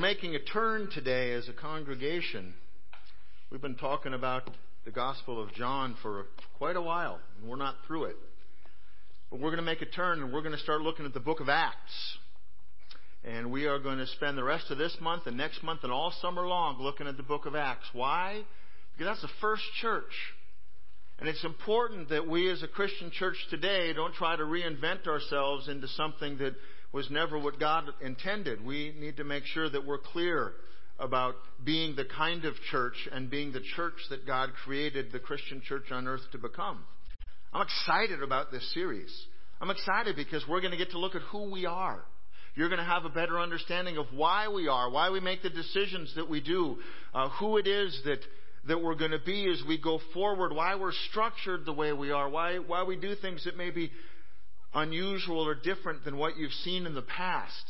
making a turn today as a congregation. We've been talking about the Gospel of John for quite a while, and we're not through it. But we're going to make a turn and we're going to start looking at the book of Acts. And we are going to spend the rest of this month and next month and all summer long looking at the book of Acts. Why? Because that's the first church. And it's important that we as a Christian church today don't try to reinvent ourselves into something that was never what God intended. We need to make sure that we're clear about being the kind of church and being the church that God created the Christian church on earth to become. I'm excited about this series. I'm excited because we're going to get to look at who we are. You're going to have a better understanding of why we are, why we make the decisions that we do, uh, who it is that, that we're going to be as we go forward, why we're structured the way we are, why, why we do things that maybe unusual or different than what you've seen in the past.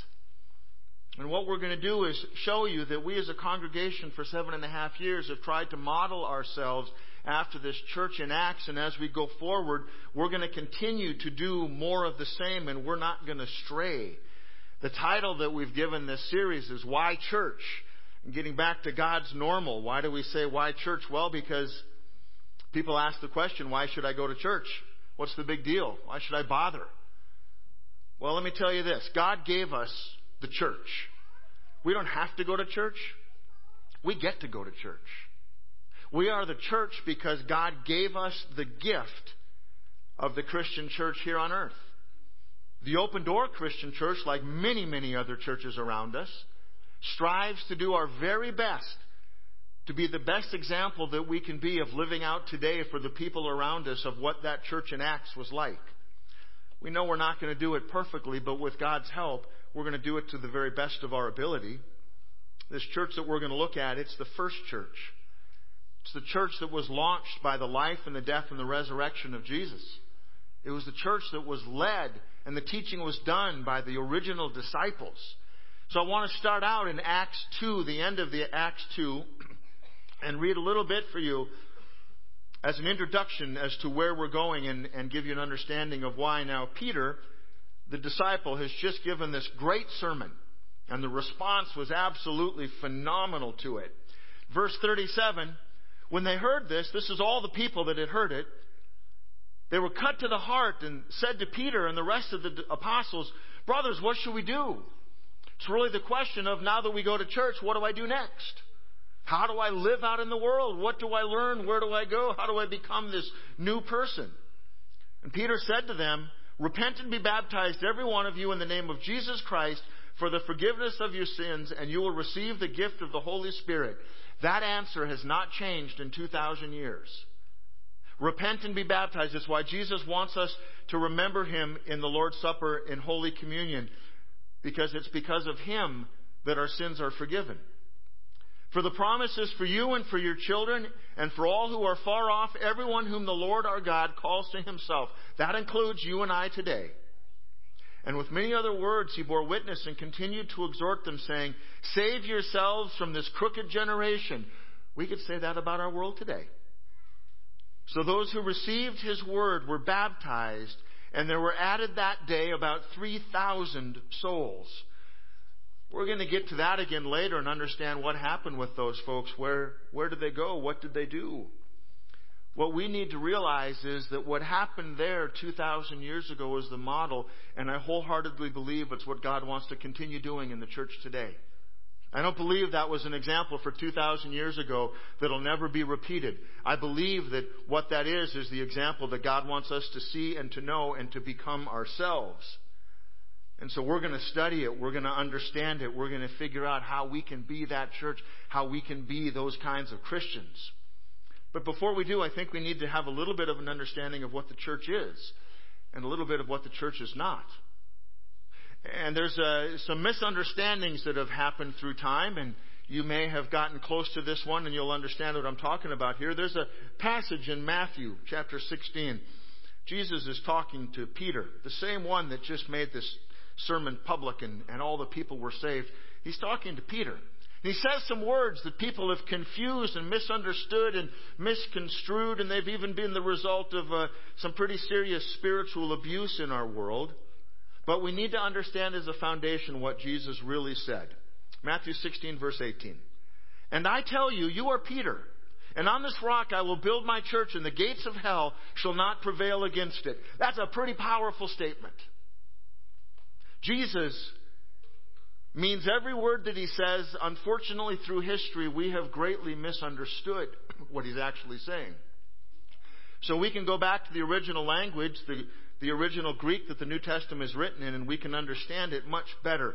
And what we're going to do is show you that we as a congregation for seven and a half years have tried to model ourselves after this church in Acts. And as we go forward, we're going to continue to do more of the same and we're not going to stray. The title that we've given this series is Why Church? And getting back to God's normal. Why do we say why church? Well, because people ask the question, why should I go to church? What's the big deal? Why should I bother? Well, let me tell you this God gave us the church. We don't have to go to church, we get to go to church. We are the church because God gave us the gift of the Christian church here on earth. The Open Door Christian Church, like many, many other churches around us, strives to do our very best to be the best example that we can be of living out today for the people around us of what that church in Acts was like. We know we're not going to do it perfectly, but with God's help, we're going to do it to the very best of our ability. This church that we're going to look at, it's the first church. It's the church that was launched by the life and the death and the resurrection of Jesus. It was the church that was led and the teaching was done by the original disciples. So I want to start out in Acts 2, the end of the Acts 2, and read a little bit for you as an introduction as to where we're going and, and give you an understanding of why. Now, Peter, the disciple, has just given this great sermon, and the response was absolutely phenomenal to it. Verse 37 When they heard this, this is all the people that had heard it, they were cut to the heart and said to Peter and the rest of the apostles, Brothers, what should we do? It's really the question of now that we go to church, what do I do next? How do I live out in the world? What do I learn? Where do I go? How do I become this new person? And Peter said to them, Repent and be baptized, every one of you, in the name of Jesus Christ for the forgiveness of your sins, and you will receive the gift of the Holy Spirit. That answer has not changed in 2,000 years. Repent and be baptized. It's why Jesus wants us to remember Him in the Lord's Supper in Holy Communion, because it's because of Him that our sins are forgiven. For the promise is for you and for your children and for all who are far off, everyone whom the Lord our God calls to himself. That includes you and I today. And with many other words, he bore witness and continued to exhort them, saying, Save yourselves from this crooked generation. We could say that about our world today. So those who received his word were baptized, and there were added that day about 3,000 souls. We're going to get to that again later and understand what happened with those folks. Where, where did they go? What did they do? What we need to realize is that what happened there 2,000 years ago is the model, and I wholeheartedly believe it's what God wants to continue doing in the church today. I don't believe that was an example for 2,000 years ago that'll never be repeated. I believe that what that is is the example that God wants us to see and to know and to become ourselves. And so we're going to study it. We're going to understand it. We're going to figure out how we can be that church, how we can be those kinds of Christians. But before we do, I think we need to have a little bit of an understanding of what the church is and a little bit of what the church is not. And there's uh, some misunderstandings that have happened through time, and you may have gotten close to this one and you'll understand what I'm talking about here. There's a passage in Matthew chapter 16. Jesus is talking to Peter, the same one that just made this sermon public and, and all the people were saved. He's talking to Peter. And he says some words that people have confused and misunderstood and misconstrued, and they've even been the result of uh, some pretty serious spiritual abuse in our world. But we need to understand as a foundation what Jesus really said. Matthew 16, verse 18. And I tell you, you are Peter. And on this rock I will build my church, and the gates of hell shall not prevail against it. That's a pretty powerful statement. Jesus means every word that he says. Unfortunately, through history, we have greatly misunderstood what he's actually saying. So we can go back to the original language, the, the original Greek that the New Testament is written in, and we can understand it much better.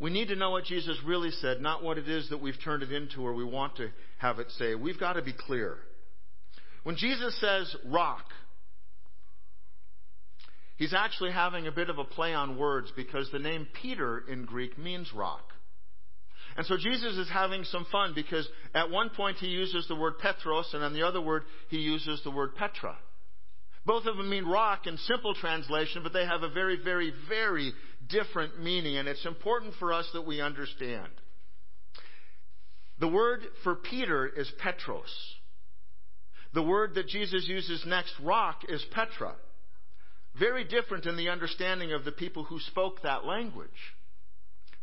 We need to know what Jesus really said, not what it is that we've turned it into or we want to have it say. We've got to be clear. When Jesus says rock, he's actually having a bit of a play on words because the name Peter in Greek means rock. And so Jesus is having some fun because at one point he uses the word Petros and on the other word he uses the word Petra. Both of them mean rock in simple translation, but they have a very, very, very different meaning, and it's important for us that we understand. The word for Peter is Petros. The word that Jesus uses next, rock, is Petra. Very different in the understanding of the people who spoke that language.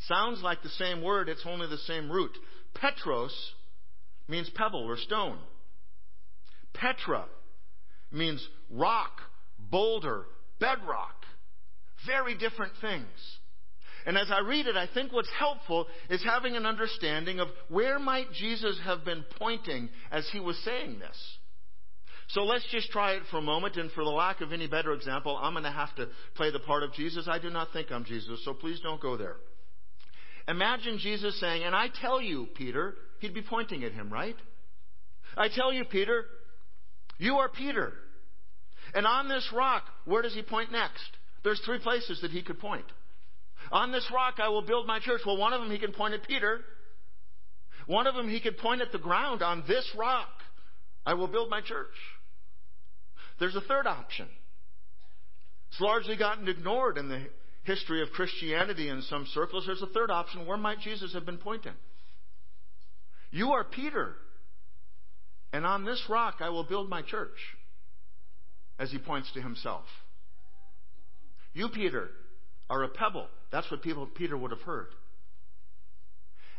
Sounds like the same word, it's only the same root. Petros means pebble or stone. Petra means rock, boulder, bedrock. Very different things. And as I read it, I think what's helpful is having an understanding of where might Jesus have been pointing as he was saying this. So let's just try it for a moment, and for the lack of any better example, I'm going to have to play the part of Jesus. I do not think I'm Jesus, so please don't go there. Imagine Jesus saying, and I tell you, Peter, he'd be pointing at him, right? I tell you, Peter, you are Peter. And on this rock, where does he point next? There's three places that he could point. On this rock I will build my church. Well, one of them he can point at Peter. One of them he could point at the ground. On this rock I will build my church. There's a third option. It's largely gotten ignored in the history of Christianity in some circles. There's a third option. Where might Jesus have been pointing? You are Peter. And on this rock I will build my church. As he points to himself. You, Peter, are a pebble. That's what people, Peter would have heard.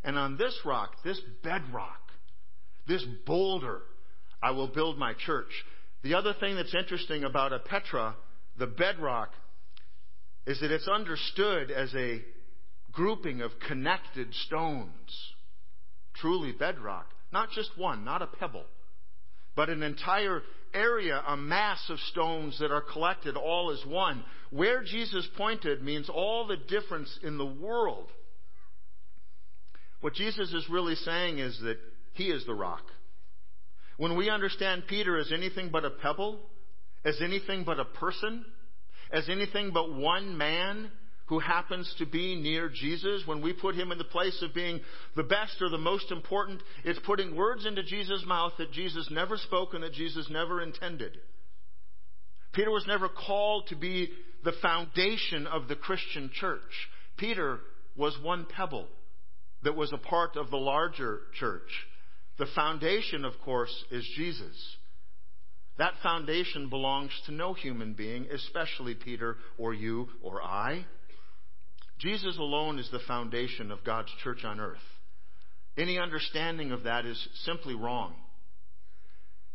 And on this rock, this bedrock, this boulder, I will build my church. The other thing that's interesting about a Petra, the bedrock, is that it's understood as a grouping of connected stones. Truly bedrock. Not just one, not a pebble, but an entire area, a mass of stones that are collected all as one. Where Jesus pointed means all the difference in the world. What Jesus is really saying is that he is the rock. When we understand Peter as anything but a pebble, as anything but a person, as anything but one man who happens to be near Jesus, when we put him in the place of being the best or the most important, it's putting words into Jesus' mouth that Jesus never spoke and that Jesus never intended. Peter was never called to be the foundation of the Christian church. Peter was one pebble that was a part of the larger church. The foundation, of course, is Jesus. That foundation belongs to no human being, especially Peter or you or I. Jesus alone is the foundation of God's church on earth. Any understanding of that is simply wrong.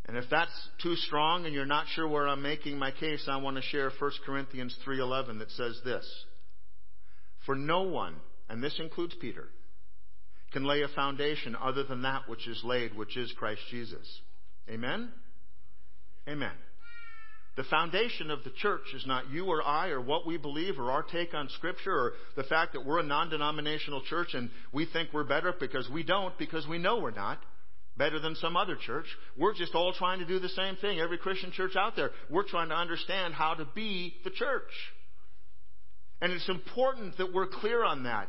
And if that's too strong and you're not sure where I'm making my case, I want to share 1 Corinthians 3:11 that says this. For no one, and this includes Peter, can lay a foundation other than that which is laid, which is Christ Jesus. Amen? Amen. The foundation of the church is not you or I or what we believe or our take on Scripture or the fact that we're a non denominational church and we think we're better because we don't, because we know we're not better than some other church. We're just all trying to do the same thing. Every Christian church out there, we're trying to understand how to be the church. And it's important that we're clear on that.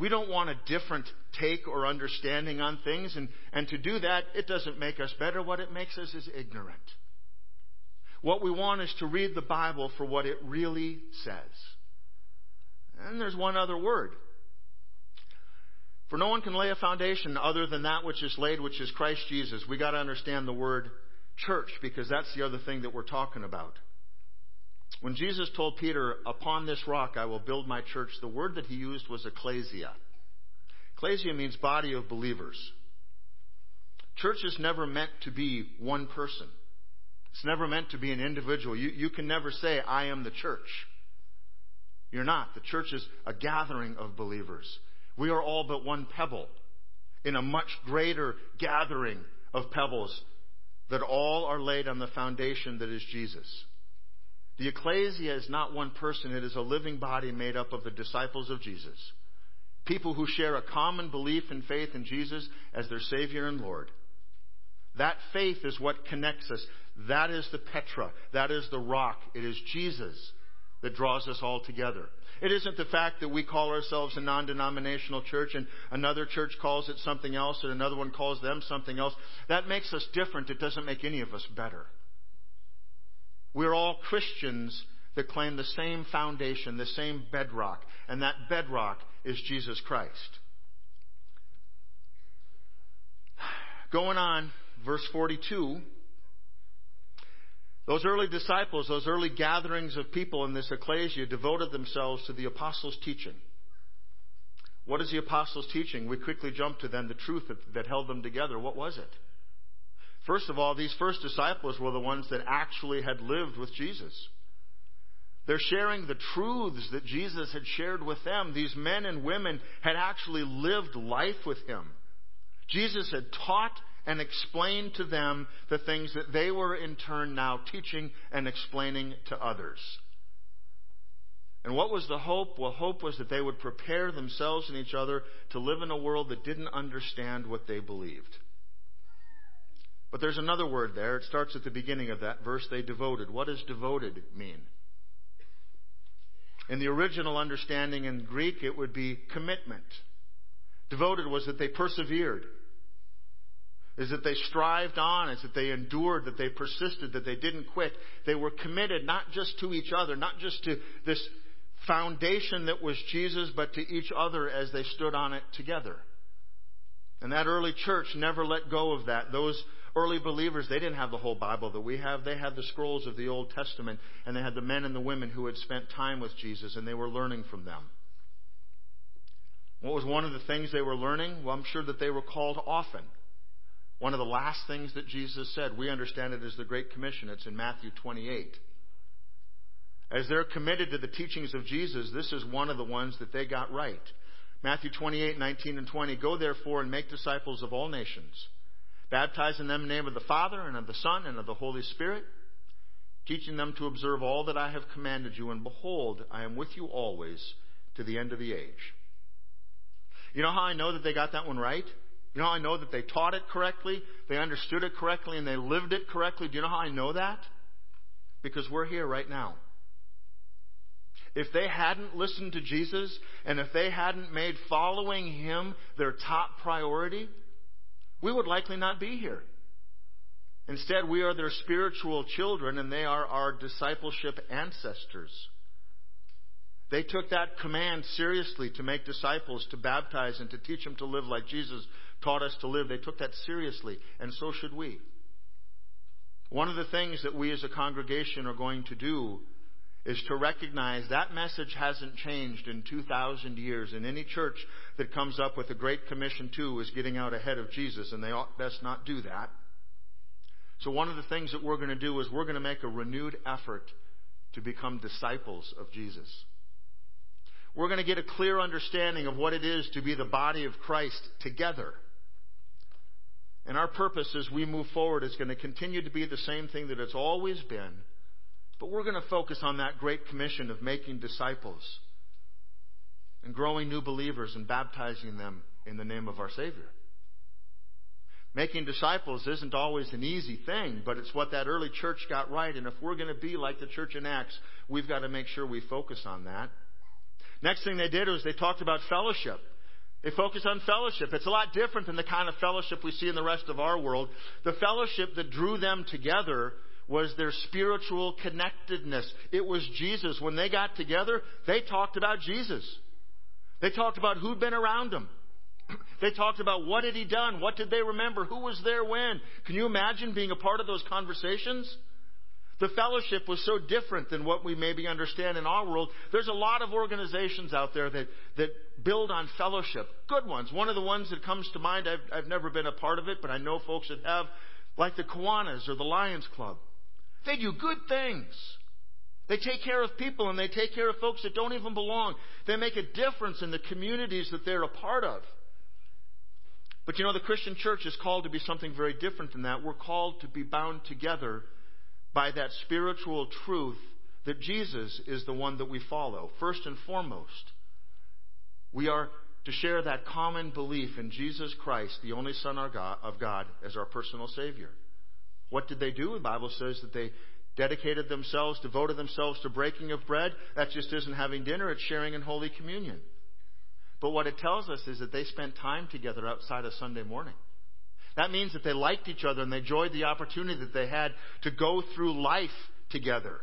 We don't want a different take or understanding on things, and, and to do that, it doesn't make us better. What it makes us is ignorant. What we want is to read the Bible for what it really says. And there's one other word. For no one can lay a foundation other than that which is laid, which is Christ Jesus. We got to understand the word church because that's the other thing that we're talking about. When Jesus told Peter, Upon this rock I will build my church, the word that he used was ecclesia. Ecclesia means body of believers. Church is never meant to be one person. It's never meant to be an individual. You, you can never say, I am the church. You're not. The church is a gathering of believers. We are all but one pebble in a much greater gathering of pebbles that all are laid on the foundation that is Jesus. The ecclesia is not one person, it is a living body made up of the disciples of Jesus. People who share a common belief and faith in Jesus as their Savior and Lord. That faith is what connects us. That is the Petra. That is the rock. It is Jesus that draws us all together. It isn't the fact that we call ourselves a non denominational church and another church calls it something else and another one calls them something else. That makes us different. It doesn't make any of us better. We're all Christians that claim the same foundation, the same bedrock, and that bedrock is Jesus Christ. Going on, verse 42. Those early disciples, those early gatherings of people in this ecclesia devoted themselves to the apostles' teaching. What is the apostles' teaching? We quickly jump to then the truth that, that held them together. What was it? First of all, these first disciples were the ones that actually had lived with Jesus. They're sharing the truths that Jesus had shared with them. These men and women had actually lived life with him. Jesus had taught and explained to them the things that they were in turn now teaching and explaining to others. And what was the hope? Well, hope was that they would prepare themselves and each other to live in a world that didn't understand what they believed. But there's another word there. It starts at the beginning of that verse, they devoted. What does devoted mean? In the original understanding in Greek, it would be commitment. Devoted was that they persevered is that they strived on, is that they endured, that they persisted, that they didn't quit. They were committed not just to each other, not just to this foundation that was Jesus, but to each other as they stood on it together. And that early church never let go of that. Those early believers, they didn't have the whole Bible that we have. They had the scrolls of the Old Testament, and they had the men and the women who had spent time with Jesus, and they were learning from them. What was one of the things they were learning? Well, I'm sure that they were called often. One of the last things that Jesus said, we understand it as the Great Commission. It's in Matthew 28. As they're committed to the teachings of Jesus, this is one of the ones that they got right. Matthew 28, 19 and 20. Go therefore and make disciples of all nations, baptizing them in the name of the Father and of the Son and of the Holy Spirit, teaching them to observe all that I have commanded you. And behold, I am with you always to the end of the age. You know how I know that they got that one right? You know how I know that they taught it correctly, they understood it correctly, and they lived it correctly? Do you know how I know that? Because we're here right now. If they hadn't listened to Jesus, and if they hadn't made following Him their top priority, we would likely not be here. Instead, we are their spiritual children, and they are our discipleship ancestors. They took that command seriously to make disciples, to baptize, and to teach them to live like Jesus taught us to live. They took that seriously, and so should we. One of the things that we as a congregation are going to do is to recognize that message hasn't changed in 2,000 years. in any church that comes up with the Great Commission too is getting out ahead of Jesus, and they ought best not do that. So, one of the things that we're going to do is we're going to make a renewed effort to become disciples of Jesus. We're going to get a clear understanding of what it is to be the body of Christ together. And our purpose as we move forward is going to continue to be the same thing that it's always been. But we're going to focus on that great commission of making disciples and growing new believers and baptizing them in the name of our Savior. Making disciples isn't always an easy thing, but it's what that early church got right. And if we're going to be like the church in Acts, we've got to make sure we focus on that. Next thing they did was they talked about fellowship. They focus on fellowship. It's a lot different than the kind of fellowship we see in the rest of our world. The fellowship that drew them together was their spiritual connectedness. It was Jesus. When they got together, they talked about Jesus. They talked about who'd been around them. They talked about what had he done? What did they remember? Who was there when? Can you imagine being a part of those conversations? The fellowship was so different than what we maybe understand in our world. There's a lot of organizations out there that, that build on fellowship. Good ones. One of the ones that comes to mind, I've, I've never been a part of it, but I know folks that have, like the Kiwanis or the Lions Club. They do good things. They take care of people and they take care of folks that don't even belong. They make a difference in the communities that they're a part of. But you know, the Christian church is called to be something very different than that. We're called to be bound together by that spiritual truth that Jesus is the one that we follow, first and foremost. We are to share that common belief in Jesus Christ, the only Son of God, as our personal Savior. What did they do? The Bible says that they dedicated themselves, devoted themselves to breaking of bread. That just isn't having dinner, it's sharing in Holy Communion. But what it tells us is that they spent time together outside of Sunday morning. That means that they liked each other and they enjoyed the opportunity that they had to go through life together.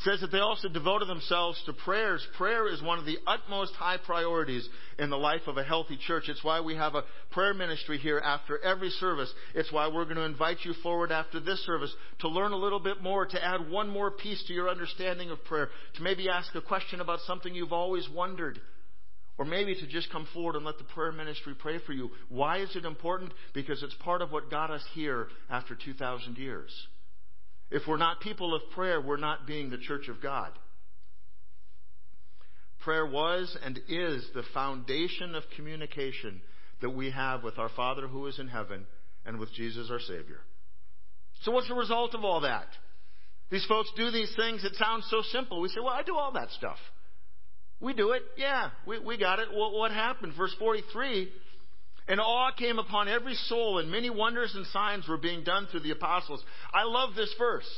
Says that they also devoted themselves to prayers. Prayer is one of the utmost high priorities in the life of a healthy church. It's why we have a prayer ministry here after every service. It's why we're going to invite you forward after this service to learn a little bit more, to add one more piece to your understanding of prayer, to maybe ask a question about something you've always wondered. Or maybe to just come forward and let the prayer ministry pray for you. Why is it important? Because it's part of what got us here after 2,000 years. If we're not people of prayer, we're not being the church of God. Prayer was and is the foundation of communication that we have with our Father who is in heaven and with Jesus our Savior. So what's the result of all that? These folks do these things. It sounds so simple. We say, well, I do all that stuff. We do it. Yeah, we, we got it. What, what happened? Verse 43 And awe came upon every soul, and many wonders and signs were being done through the apostles. I love this verse.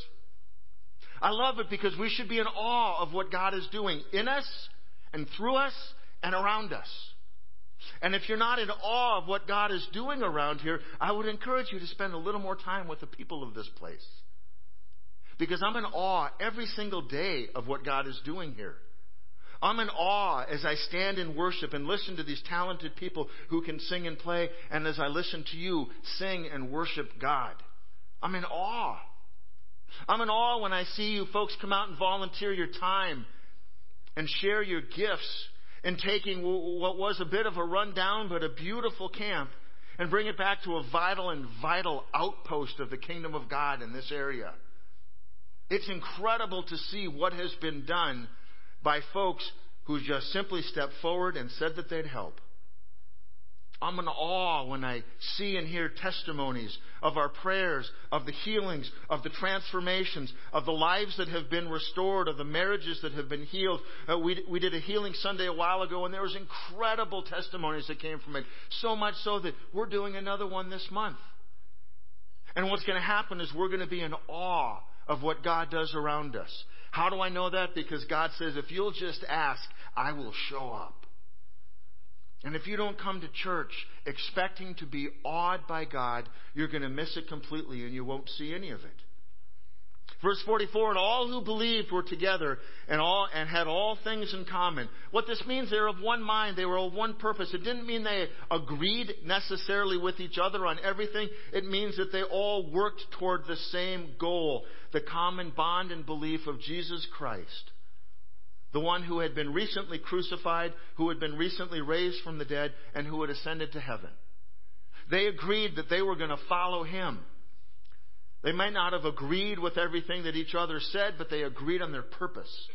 I love it because we should be in awe of what God is doing in us and through us and around us. And if you're not in awe of what God is doing around here, I would encourage you to spend a little more time with the people of this place. Because I'm in awe every single day of what God is doing here. I'm in awe as I stand in worship and listen to these talented people who can sing and play, and as I listen to you sing and worship God. I'm in awe. I'm in awe when I see you folks come out and volunteer your time and share your gifts in taking what was a bit of a rundown but a beautiful camp and bring it back to a vital and vital outpost of the kingdom of God in this area. It's incredible to see what has been done by folks who just simply stepped forward and said that they'd help. I'm in awe when I see and hear testimonies of our prayers, of the healings, of the transformations, of the lives that have been restored, of the marriages that have been healed. Uh, we, we did a healing Sunday a while ago, and there was incredible testimonies that came from it. So much so that we're doing another one this month. And what's going to happen is we're going to be in awe of what God does around us. How do I know that? Because God says, if you'll just ask, I will show up. And if you don't come to church expecting to be awed by God, you're going to miss it completely and you won't see any of it. Verse 44, and all who believed were together and all, and had all things in common. What this means, they were of one mind, they were of one purpose. It didn't mean they agreed necessarily with each other on everything. It means that they all worked toward the same goal, the common bond and belief of Jesus Christ. The one who had been recently crucified, who had been recently raised from the dead, and who had ascended to heaven. They agreed that they were going to follow him. They might not have agreed with everything that each other said, but they agreed on their purpose.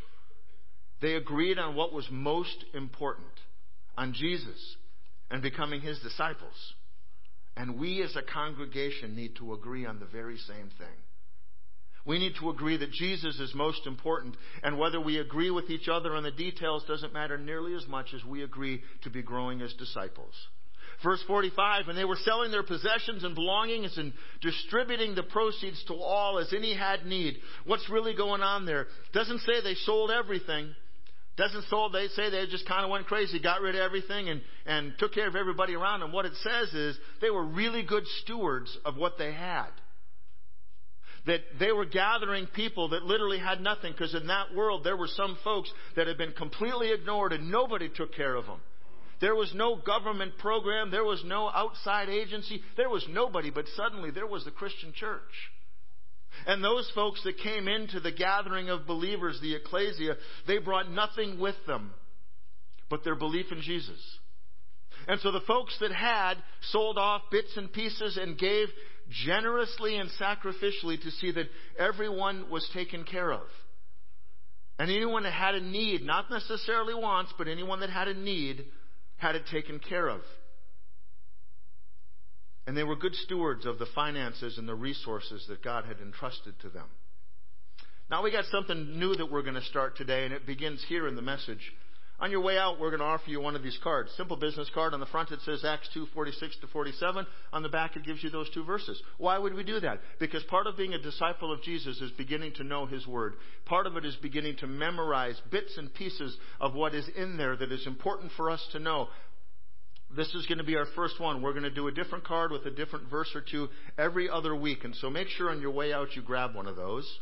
They agreed on what was most important, on Jesus and becoming his disciples. And we as a congregation need to agree on the very same thing. We need to agree that Jesus is most important, and whether we agree with each other on the details doesn't matter nearly as much as we agree to be growing as disciples. Verse 45, and they were selling their possessions and belongings and distributing the proceeds to all as any had need. What's really going on there? Doesn't say they sold everything. Doesn't sold, they say they just kind of went crazy, got rid of everything and, and took care of everybody around them. What it says is they were really good stewards of what they had. That they were gathering people that literally had nothing because in that world there were some folks that had been completely ignored and nobody took care of them. There was no government program. There was no outside agency. There was nobody, but suddenly there was the Christian church. And those folks that came into the gathering of believers, the ecclesia, they brought nothing with them but their belief in Jesus. And so the folks that had sold off bits and pieces and gave generously and sacrificially to see that everyone was taken care of. And anyone that had a need, not necessarily wants, but anyone that had a need, had it taken care of. And they were good stewards of the finances and the resources that God had entrusted to them. Now we got something new that we're going to start today, and it begins here in the message. On your way out, we're going to offer you one of these cards. Simple business card. On the front, it says Acts 2, 46 to 47. On the back, it gives you those two verses. Why would we do that? Because part of being a disciple of Jesus is beginning to know His Word. Part of it is beginning to memorize bits and pieces of what is in there that is important for us to know. This is going to be our first one. We're going to do a different card with a different verse or two every other week. And so make sure on your way out you grab one of those.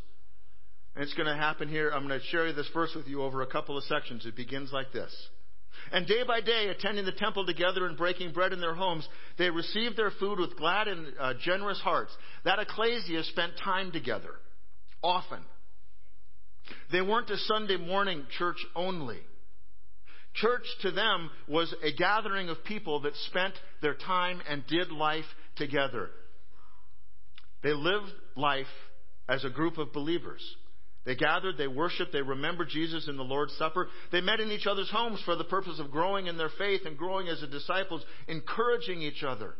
And it's going to happen here. I'm going to share this verse with you over a couple of sections. It begins like this. And day by day, attending the temple together and breaking bread in their homes, they received their food with glad and uh, generous hearts. That ecclesia spent time together, often. They weren't a Sunday morning church only. Church to them was a gathering of people that spent their time and did life together. They lived life as a group of believers. They gathered, they worshiped, they remembered Jesus in the Lord's Supper. They met in each other's homes for the purpose of growing in their faith and growing as disciples, encouraging each other.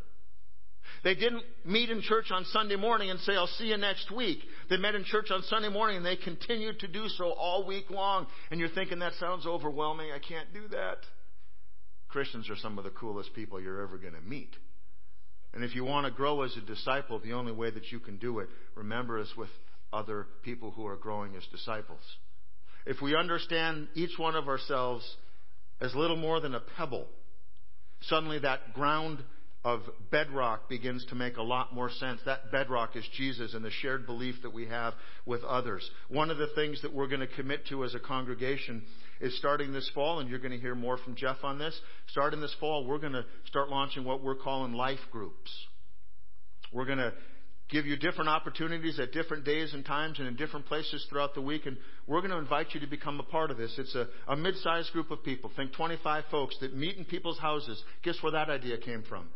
They didn't meet in church on Sunday morning and say, I'll see you next week. They met in church on Sunday morning and they continued to do so all week long. And you're thinking, that sounds overwhelming. I can't do that. Christians are some of the coolest people you're ever going to meet. And if you want to grow as a disciple, the only way that you can do it, remember, is with other people who are growing as disciples. If we understand each one of ourselves as little more than a pebble, suddenly that ground of bedrock begins to make a lot more sense. That bedrock is Jesus and the shared belief that we have with others. One of the things that we're going to commit to as a congregation is starting this fall, and you're going to hear more from Jeff on this. Starting this fall, we're going to start launching what we're calling life groups. We're going to give you different opportunities at different days and times and in different places throughout the week. And we're going to invite you to become a part of this. It's a, a mid-sized group of people. Think 25 folks that meet in people's houses. Guess where that idea came from?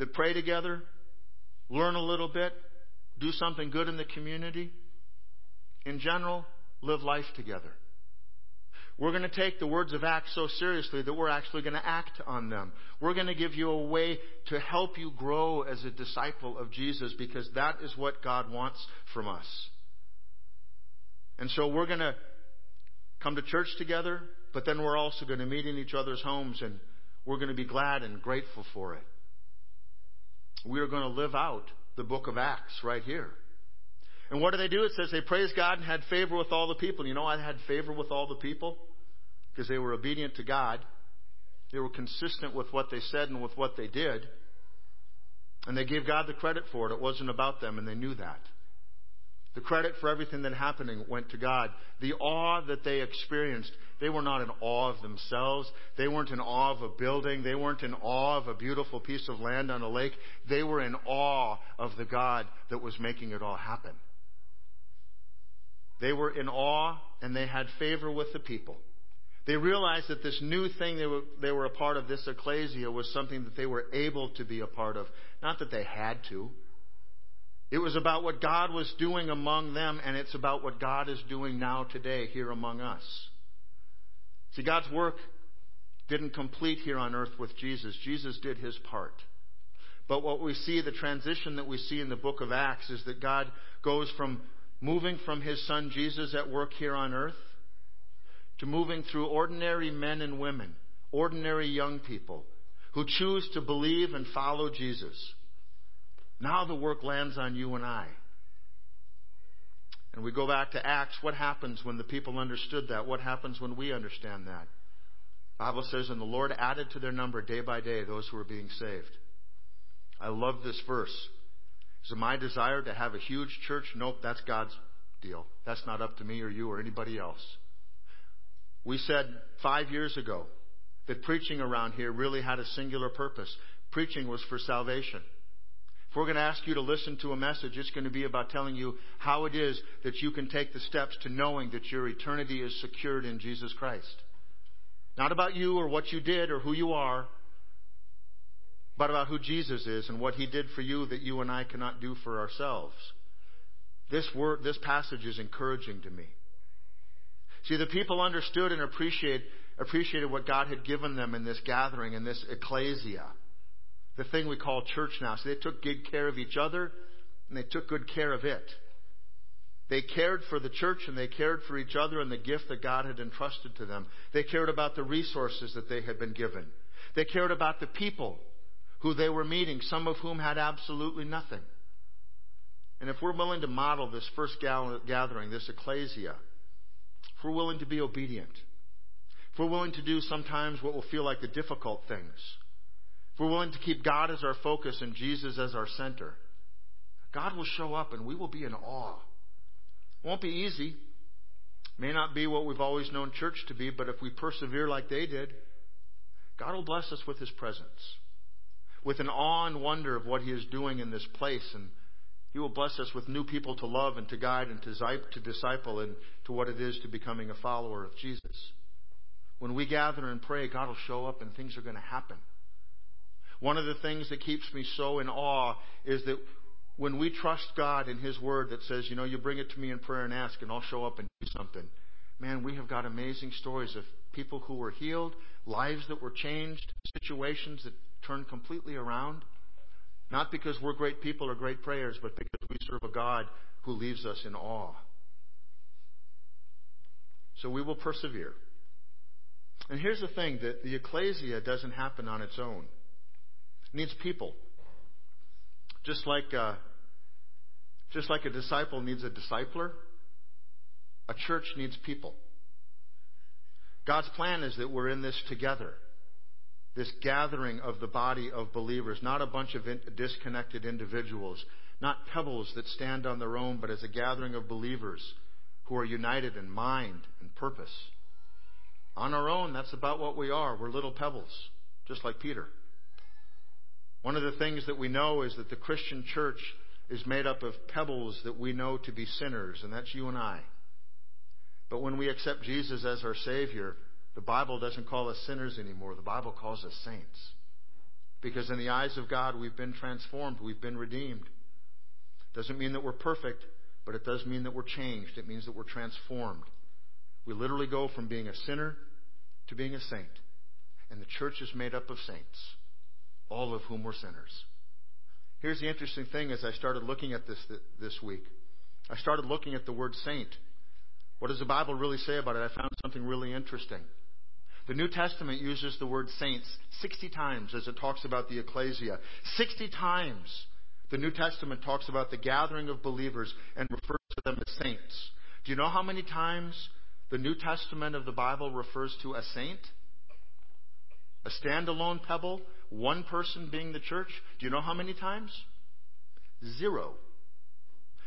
that pray together, learn a little bit, do something good in the community. In general, live life together. We're going to take the words of Acts so seriously that we're actually going to act on them. We're going to give you a way to help you grow as a disciple of Jesus because that is what God wants from us. And so we're going to come to church together, but then we're also going to meet in each other's homes and we're going to be glad and grateful for it we are going to live out the book of Acts right here. And what do they do? It says they praised God and had favor with all the people. You know I had favor with all the people? Because they were obedient to God. They were consistent with what they said and with what they did. And they gave God the credit for it. It wasn't about them, and they knew that. The credit for everything that happening went to God. The awe that they experienced, they were not in awe of themselves. They weren't in awe of a building. They weren't in awe of a beautiful piece of land on a lake. They were in awe of the God that was making it all happen. They were in awe and they had favor with the people. They realized that this new thing they were, they were a part of, this ecclesia, was something that they were able to be a part of. Not that they had to. It was about what God was doing among them, and it's about what God is doing now today here among us. See, God's work didn't complete here on earth with Jesus. Jesus did his part. But what we see, the transition that we see in the book of Acts, is that God goes from moving from his son Jesus at work here on earth to moving through ordinary men and women, ordinary young people who choose to believe and follow Jesus. Now the work lands on you and I. And we go back to Acts. What happens when the people understood that? What happens when we understand that? Bible says, and the Lord added to their number day by day those who were being saved. I love this verse. Is it my desire to have a huge church? Nope, that's God's deal. That's not up to me or you or anybody else. We said five years ago that preaching around here really had a singular purpose. Preaching was for salvation. If we're going to ask you to listen to a message, it's going to be about telling you how it is that you can take the steps to knowing that your eternity is secured in Jesus Christ. Not about you or what you did or who you are, but about who Jesus is and what he did for you that you and I cannot do for ourselves. This word, this passage is encouraging to me. See, the people understood and appreciate, appreciated what God had given them in this gathering, in this ecclesia, the thing we call church now. So they took good care of each other and they took good care of it. They cared for the church and they cared for each other and the gift that God had entrusted to them. They cared about the resources that they had been given. They cared about the people who they were meeting, some of whom had absolutely nothing. And if we're willing to model this first gathering, this ecclesia, if we're willing to be obedient, if we're willing to do sometimes what will feel like the difficult things, if we're willing to keep God as our focus and Jesus as our center, God will show up and we will be in awe. It won't be easy. May not be what we've always known church to be, but if we persevere like they did, God will bless us with His presence, with an awe and wonder of what He is doing in this place and he will bless us with new people to love and to guide and to disciple and to what it is to becoming a follower of Jesus. When we gather and pray, God will show up and things are going to happen. One of the things that keeps me so in awe is that when we trust God in His Word that says, you know, you bring it to me in prayer and ask, and I'll show up and do something. Man, we have got amazing stories of people who were healed, lives that were changed, situations that turned completely around. Not because we're great people or great prayers, but because we serve a God who leaves us in awe. So we will persevere. And here's the thing that the ecclesia doesn't happen on its own. It needs people. Just like uh, just like a disciple needs a discipler, a church needs people. God's plan is that we're in this together this gathering of the body of believers, not a bunch of disconnected individuals, not pebbles that stand on their own, but as a gathering of believers who are united in mind and purpose. On our own, that's about what we are. We're little pebbles, just like Peter. One of the things that we know is that the Christian church is made up of pebbles that we know to be sinners, and that's you and I. But when we accept Jesus as our Savior, the Bible doesn't call us sinners anymore. The Bible calls us saints. Because in the eyes of God, we've been transformed, we've been redeemed. Doesn't mean that we're perfect, but it does mean that we're changed. It means that we're transformed. We literally go from being a sinner to being a saint. And the church is made up of saints, all of whom were sinners. Here's the interesting thing as I started looking at this this week. I started looking at the word saint. What does the Bible really say about it? I found something really interesting. The New Testament uses the word saints 60 times as it talks about the ecclesia. 60 times the New Testament talks about the gathering of believers and refers to them as saints. Do you know how many times the New Testament of the Bible refers to a saint? A standalone pebble, one person being the church. Do you know how many times? Zero.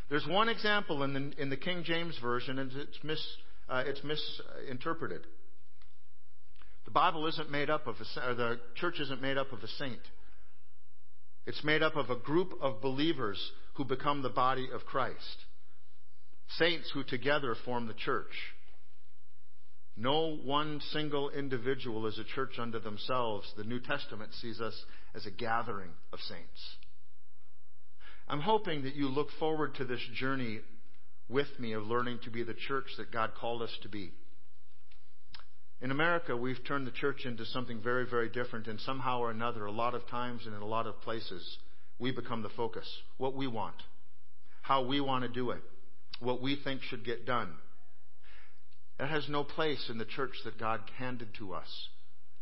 There's one example in the, in the King James Version, and it's, mis, uh, it's misinterpreted. The Bible isn't made up of a, or the church isn't made up of a saint. It's made up of a group of believers who become the body of Christ. Saints who together form the church. No one single individual is a church unto themselves. The New Testament sees us as a gathering of saints. I'm hoping that you look forward to this journey with me of learning to be the church that God called us to be. In America, we've turned the church into something very, very different, and somehow or another, a lot of times and in a lot of places, we become the focus. What we want, how we want to do it, what we think should get done. That has no place in the church that God handed to us.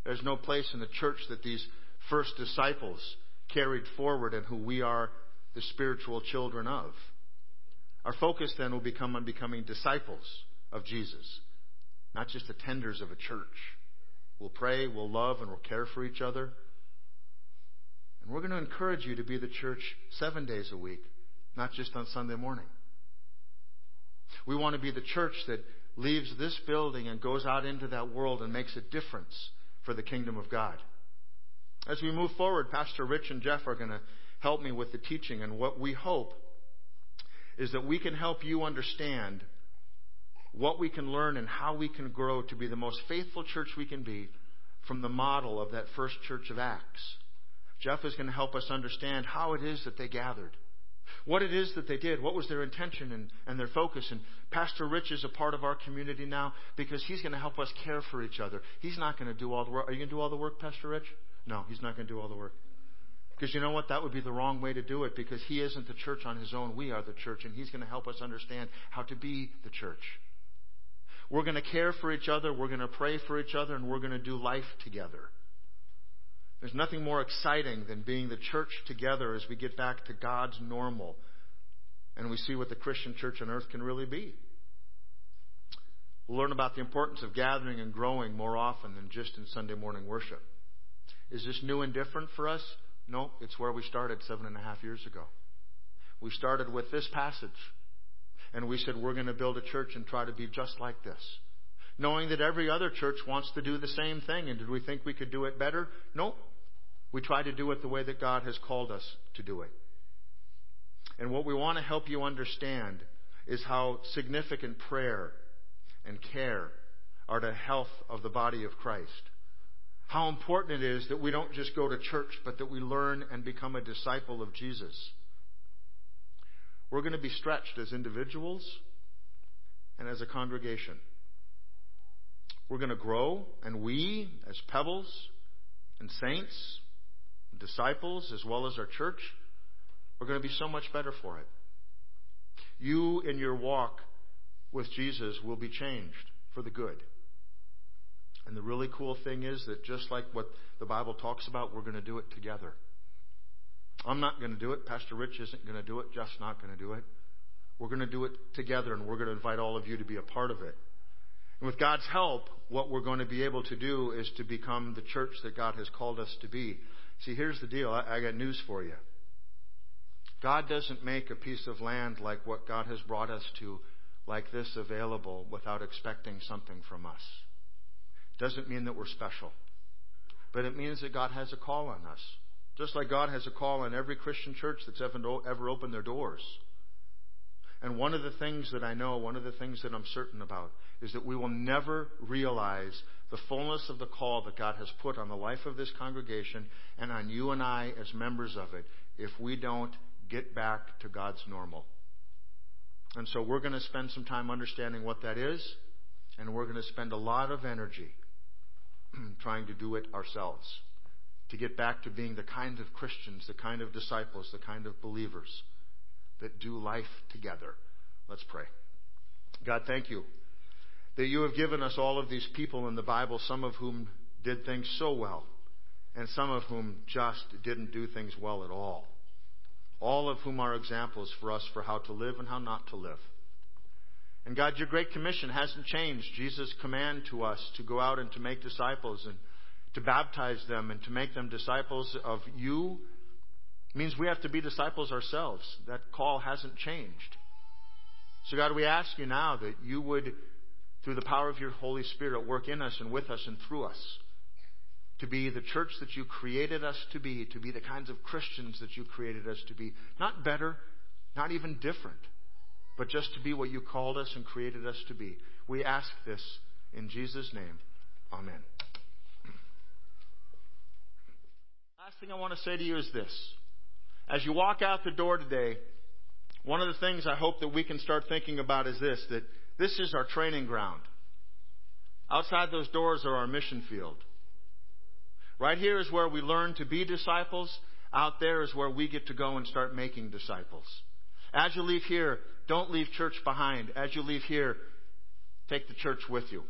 There's no place in the church that these first disciples carried forward and who we are the spiritual children of. Our focus then will become on becoming disciples of Jesus not just attenders of a church. We'll pray, we'll love, and we'll care for each other. And we're going to encourage you to be the church seven days a week, not just on Sunday morning. We want to be the church that leaves this building and goes out into that world and makes a difference for the kingdom of God. As we move forward, Pastor Rich and Jeff are going to help me with the teaching. And what we hope is that we can help you understand what we can learn and how we can grow to be the most faithful church we can be from the model of that first church of Acts. Jeff is going to help us understand how it is that they gathered, what it is that they did, what was their intention and, and their focus. And Pastor Rich is a part of our community now because he's going to help us care for each other. He's not going to do all the work. Are you going to do all the work, Pastor Rich? No, he's not going to do all the work. Because you know what? That would be the wrong way to do it because he isn't the church on his own. We are the church, and he's going to help us understand how to be the church. We're going to care for each other, we're going to pray for each other, and we're going to do life together. There's nothing more exciting than being the church together as we get back to God's normal and we see what the Christian church on earth can really be. We'll learn about the importance of gathering and growing more often than just in Sunday morning worship. Is this new and different for us? No, it's where we started seven and a half years ago. We started with this passage, and we said we're going to build a church and try to be just like this. Knowing that every other church wants to do the same thing, and did we think we could do it better? No. We try to do it the way that God has called us to do it. And what we want to help you understand is how significant prayer and care are to health of the body of Christ how important it is that we don't just go to church, but that we learn and become a disciple of Jesus. We're going to be stretched as individuals and as a congregation. We're going to grow, and we, as pebbles and saints, disciples, as well as our church, we're going to be so much better for it. You, in your walk with Jesus, will be changed for the good. And the really cool thing is that just like what the Bible talks about, we're going to do it together. I'm not going to do it. Pastor Rich isn't going to do it. Jeff's not going to do it. We're going to do it together, and we're going to invite all of you to be a part of it. And with God's help, what we're going to be able to do is to become the church that God has called us to be. See, here's the deal. I, I got news for you. God doesn't make a piece of land like what God has brought us to, like this, available without expecting something from us doesn't mean that we're special. But it means that God has a call on us. Just like God has a call on every Christian church that's ever, opened their doors. And one of the things that I know, one of the things that I'm certain about, is that we will never realize the fullness of the call that God has put on the life of this congregation and on you and I as members of it if we don't get back to God's normal. And so we're going to spend some time understanding what that is, and we're going to spend a lot of energy trying to do it ourselves. To get back to being the kind of Christians, the kind of disciples, the kind of believers that do life together. Let's pray. God, thank you that you have given us all of these people in the Bible, some of whom did things so well, and some of whom just didn't do things well at all. All of whom are examples for us for how to live and how not to live. And God, your great commission hasn't changed. Jesus' command to us to go out and to make disciples and to baptize them and to make them disciples of you means we have to be disciples ourselves. That call hasn't changed. So, God, we ask you now that you would, through the power of your Holy Spirit, work in us and with us and through us to be the church that you created us to be, to be the kinds of Christians that you created us to be. Not better, not even different but just to be what you called us and created us to be. We ask this in Jesus' name. Amen. Last thing I want to say to you is this. As you walk out the door today, one of the things I hope that we can start thinking about is this that this is our training ground. Outside those doors are our mission field. Right here is where we learn to be disciples. Out there is where we get to go and start making disciples. As you leave here, don't leave church behind. As you leave here, take the church with you.